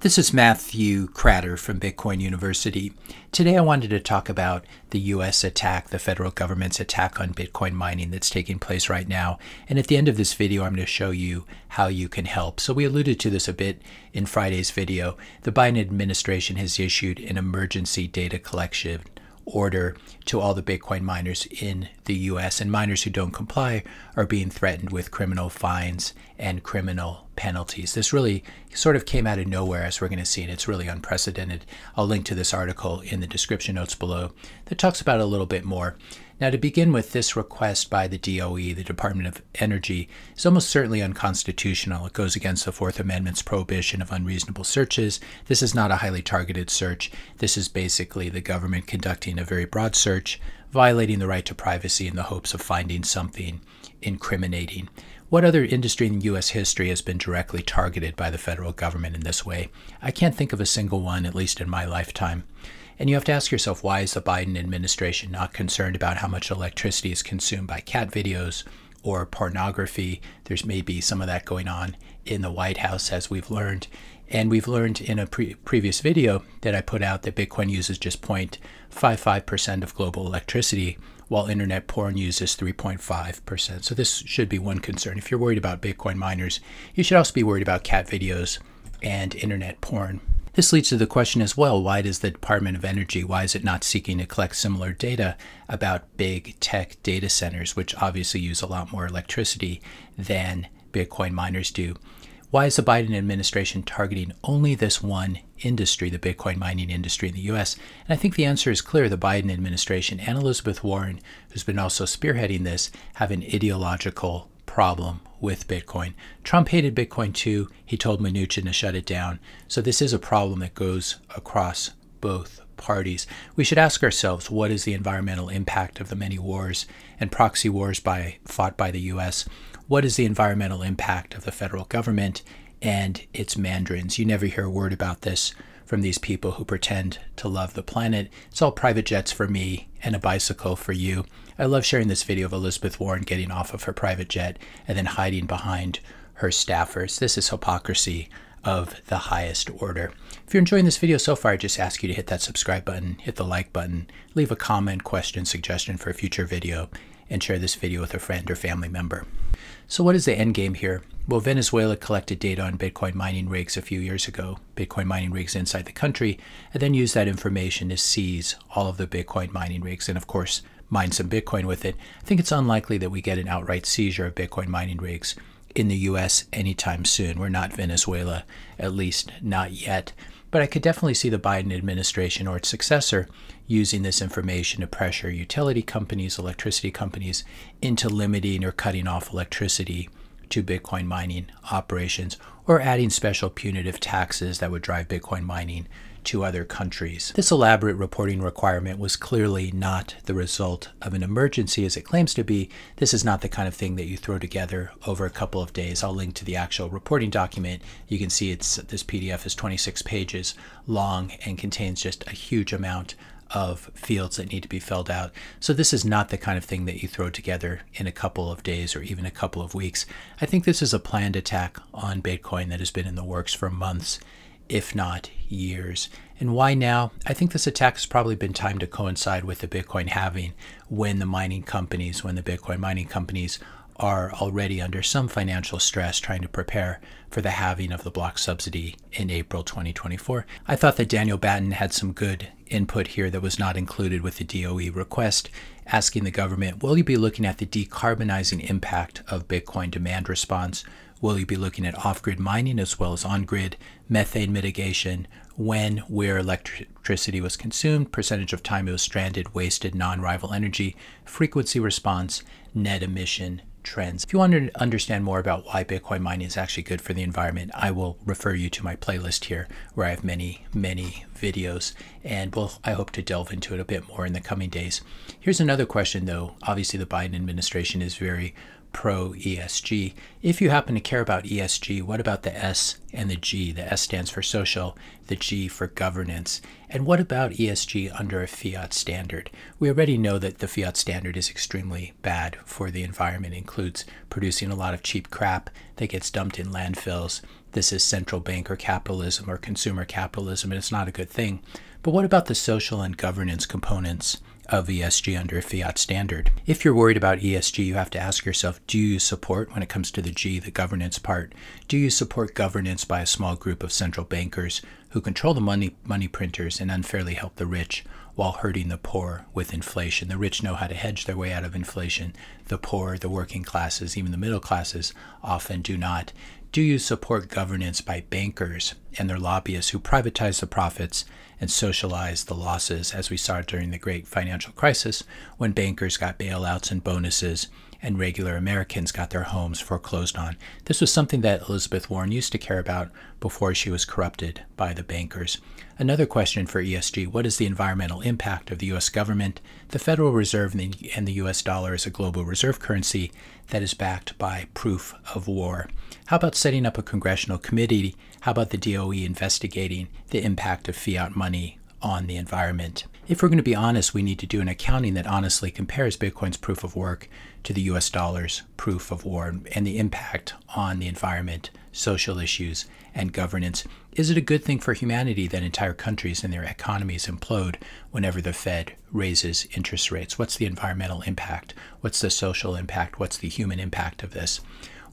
This is Matthew Kratter from Bitcoin University. Today I wanted to talk about the US attack, the federal government's attack on Bitcoin mining that's taking place right now. And at the end of this video, I'm going to show you how you can help. So we alluded to this a bit in Friday's video. The Biden administration has issued an emergency data collection order to all the Bitcoin miners in the US, and miners who don't comply are being threatened with criminal fines and criminal penalties. This really sort of came out of nowhere, as we're going to see, and it's really unprecedented. I'll link to this article in the description notes below that talks about it a little bit more. Now, to begin with, this request by the DOE, the Department of Energy, is almost certainly unconstitutional. It goes against the Fourth Amendment's prohibition of unreasonable searches. This is not a highly targeted search. This is basically the government conducting a very broad search, violating the right to privacy in the hopes of finding something incriminating. What other industry in U.S. history has been directly targeted by the federal government in this way? I can't think of a single one, at least in my lifetime. And you have to ask yourself why is the Biden administration not concerned about how much electricity is consumed by cat videos or pornography? There's maybe some of that going on in the White House, as we've learned. And we've learned in a pre previous video that I put out that Bitcoin uses just 0.55% of global electricity, while internet porn uses 3.5%. So this should be one concern. If you're worried about Bitcoin miners, you should also be worried about cat videos and internet porn. This leads to the question as well, why does the Department of Energy, why is it not seeking to collect similar data about big tech data centers, which obviously use a lot more electricity than Bitcoin miners do? Why is the Biden administration targeting only this one industry, the Bitcoin mining industry in the US? And I think the answer is clear. The Biden administration and Elizabeth Warren, who's been also spearheading this, have an ideological problem with Bitcoin. Trump hated Bitcoin too. He told Mnuchin to shut it down. So this is a problem that goes across both parties. We should ask ourselves what is the environmental impact of the many wars and proxy wars by fought by the US? What is the environmental impact of the federal government and its mandarins? You never hear a word about this from these people who pretend to love the planet. It's all private jets for me and a bicycle for you. I love sharing this video of Elizabeth Warren getting off of her private jet and then hiding behind her staffers. This is hypocrisy of the highest order. If you're enjoying this video so far, I just ask you to hit that subscribe button, hit the like button, leave a comment, question, suggestion for a future video, and share this video with a friend or family member. So what is the end game here? Well, Venezuela collected data on Bitcoin mining rigs a few years ago, Bitcoin mining rigs inside the country, and then used that information to seize all of the Bitcoin mining rigs and, of course, mine some Bitcoin with it. I think it's unlikely that we get an outright seizure of Bitcoin mining rigs in the U.S. anytime soon. We're not Venezuela, at least not yet. But I could definitely see the Biden administration or its successor using this information to pressure utility companies, electricity companies, into limiting or cutting off electricity to Bitcoin mining operations or adding special punitive taxes that would drive Bitcoin mining to other countries. This elaborate reporting requirement was clearly not the result of an emergency as it claims to be. This is not the kind of thing that you throw together over a couple of days. I'll link to the actual reporting document. You can see it's this PDF is 26 pages long and contains just a huge amount of fields that need to be filled out. So this is not the kind of thing that you throw together in a couple of days or even a couple of weeks. I think this is a planned attack on Bitcoin that has been in the works for months if not years. And why now? I think this attack has probably been timed to coincide with the Bitcoin halving when the mining companies, when the Bitcoin mining companies are already under some financial stress trying to prepare for the halving of the block subsidy in April 2024. I thought that Daniel Batten had some good input here that was not included with the DOE request, asking the government, will you be looking at the decarbonizing impact of Bitcoin demand response Will you be looking at off grid mining as well as on grid methane mitigation? When, where electricity was consumed, percentage of time it was stranded, wasted, non rival energy, frequency response, net emission trends. If you want to understand more about why Bitcoin mining is actually good for the environment, I will refer you to my playlist here where I have many, many videos and we'll, I hope to delve into it a bit more in the coming days. Here's another question though. Obviously the Biden administration is very pro ESG. If you happen to care about ESG, what about the S and the G? The S stands for social, the G for governance. And what about ESG under a fiat standard? We already know that the fiat standard is extremely bad for the environment, it includes producing a lot of cheap crap that gets dumped in landfills this is central banker capitalism or consumer capitalism, and it's not a good thing. But what about the social and governance components of ESG under a fiat standard? If you're worried about ESG, you have to ask yourself do you support, when it comes to the G, the governance part, do you support governance by a small group of central bankers who control the money, money printers and unfairly help the rich? while hurting the poor with inflation. The rich know how to hedge their way out of inflation. The poor, the working classes, even the middle classes often do not. Do you support governance by bankers and their lobbyists who privatize the profits and socialize the losses, as we saw during the great financial crisis when bankers got bailouts and bonuses and regular Americans got their homes foreclosed on? This was something that Elizabeth Warren used to care about before she was corrupted by the bankers. Another question for ESG What is the environmental impact of the U.S. government? The Federal Reserve and the U.S. dollar is a global reserve currency that is backed by proof of war. How about setting up a congressional committee? How about the DOE investigating the impact of fiat money on the environment? If we're going to be honest, we need to do an accounting that honestly compares Bitcoin's proof of work to the US dollar's proof of war and the impact on the environment, social issues, and governance. Is it a good thing for humanity that entire countries and their economies implode whenever the Fed raises interest rates? What's the environmental impact? What's the social impact? What's the human impact of this?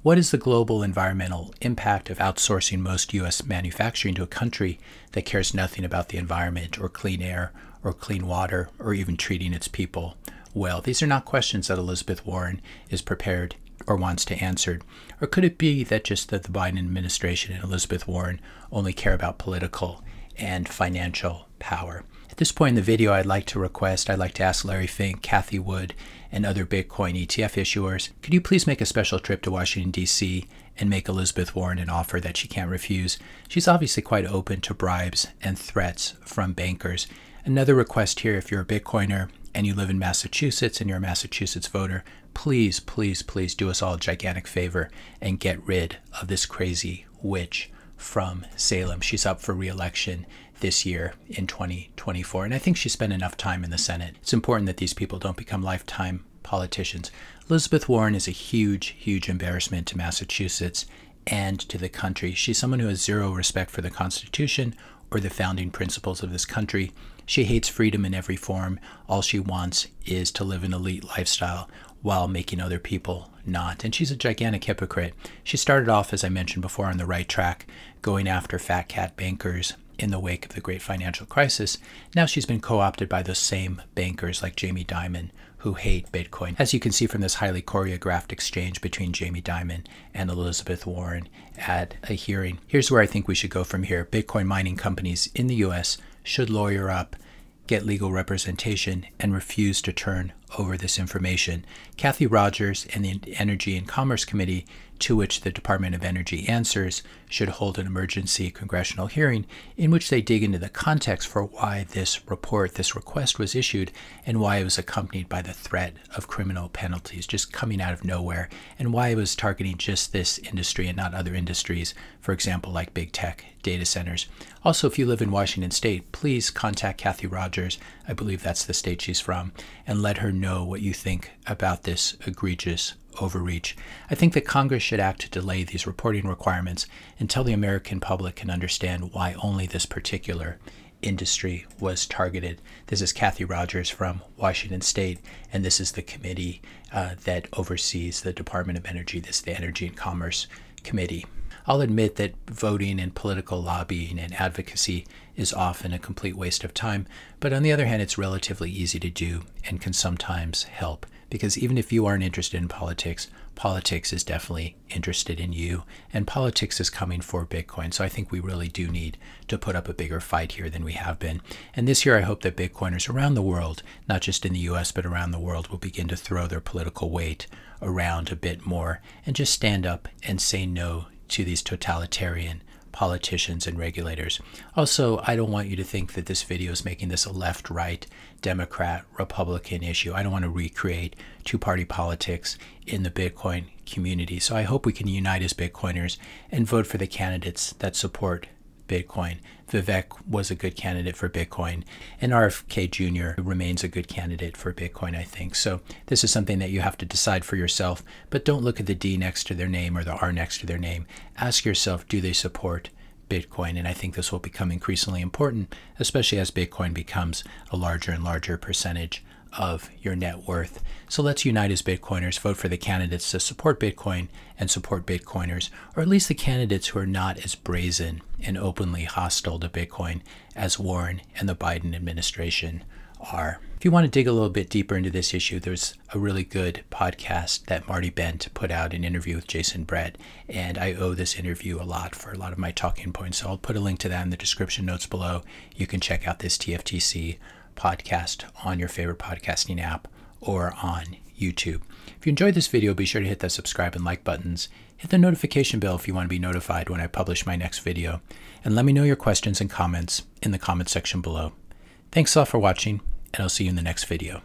What is the global environmental impact of outsourcing most U.S. manufacturing to a country that cares nothing about the environment or clean air or clean water or even treating its people well? These are not questions that Elizabeth Warren is prepared or wants to answer? Or could it be that just that the Biden administration and Elizabeth Warren only care about political and financial power? This point in the video, I'd like to request, I'd like to ask Larry Fink, Cathie Wood, and other Bitcoin ETF issuers, could you please make a special trip to Washington, D.C. and make Elizabeth Warren an offer that she can't refuse? She's obviously quite open to bribes and threats from bankers. Another request here if you're a Bitcoiner and you live in Massachusetts and you're a Massachusetts voter, please, please, please do us all a gigantic favor and get rid of this crazy witch from Salem. She's up for reelection this year in 2024. And I think she spent enough time in the Senate. It's important that these people don't become lifetime politicians. Elizabeth Warren is a huge, huge embarrassment to Massachusetts and to the country. She's someone who has zero respect for the Constitution or the founding principles of this country. She hates freedom in every form. All she wants is to live an elite lifestyle while making other people not. And she's a gigantic hypocrite. She started off, as I mentioned before, on the right track, going after fat cat bankers in the wake of the great financial crisis. Now she's been co opted by those same bankers like Jamie Dimon who hate Bitcoin. As you can see from this highly choreographed exchange between Jamie Dimon and Elizabeth Warren at a hearing, here's where I think we should go from here. Bitcoin mining companies in the US should lawyer up, get legal representation, and refuse to turn over this information. Cathy Rodgers and the Energy and Commerce Committee to which the Department of Energy answers should hold an emergency congressional hearing in which they dig into the context for why this report, this request was issued, and why it was accompanied by the threat of criminal penalties just coming out of nowhere, and why it was targeting just this industry and not other industries, for example, like big tech data centers. Also, if you live in Washington state, please contact Cathy Rodgers, I believe that's the state she's from, and let her know what you think about this egregious overreach. I think that Congress should act to delay these reporting requirements until the American public can understand why only this particular industry was targeted. This is Cathy Rodgers from Washington State, and this is the committee uh, that oversees the Department of Energy. This is the Energy and Commerce Committee. I'll admit that voting and political lobbying and advocacy is often a complete waste of time, but on the other hand, it's relatively easy to do and can sometimes help because even if you aren't interested in politics, politics is definitely interested in you, and politics is coming for Bitcoin. So I think we really do need to put up a bigger fight here than we have been. And this year, I hope that Bitcoiners around the world, not just in the US, but around the world, will begin to throw their political weight around a bit more and just stand up and say no to these totalitarian politicians and regulators. Also, I don't want you to think that this video is making this a left right, Democrat, Republican issue. I don't want to recreate two party politics in the Bitcoin community. So I hope we can unite as Bitcoiners and vote for the candidates that support Bitcoin. Vivek was a good candidate for Bitcoin, and RFK Jr. remains a good candidate for Bitcoin, I think. So this is something that you have to decide for yourself, but don't look at the D next to their name or the R next to their name. Ask yourself, do they support Bitcoin? And I think this will become increasingly important, especially as Bitcoin becomes a larger and larger percentage of your net worth. So let's unite as Bitcoiners, vote for the candidates to support Bitcoin and support Bitcoiners, or at least the candidates who are not as brazen and openly hostile to Bitcoin as Warren and the Biden administration are. If you want to dig a little bit deeper into this issue, there's a really good podcast that Marty Bent put out an interview with Jason Brett, and I owe this interview a lot for a lot of my talking points. So I'll put a link to that in the description notes below. You can check out this TFTC podcast on your favorite podcasting app or on YouTube. If you enjoyed this video, be sure to hit the subscribe and like buttons. Hit the notification bell if you want to be notified when I publish my next video. And let me know your questions and comments in the comment section below. Thanks a lot for watching, and I'll see you in the next video.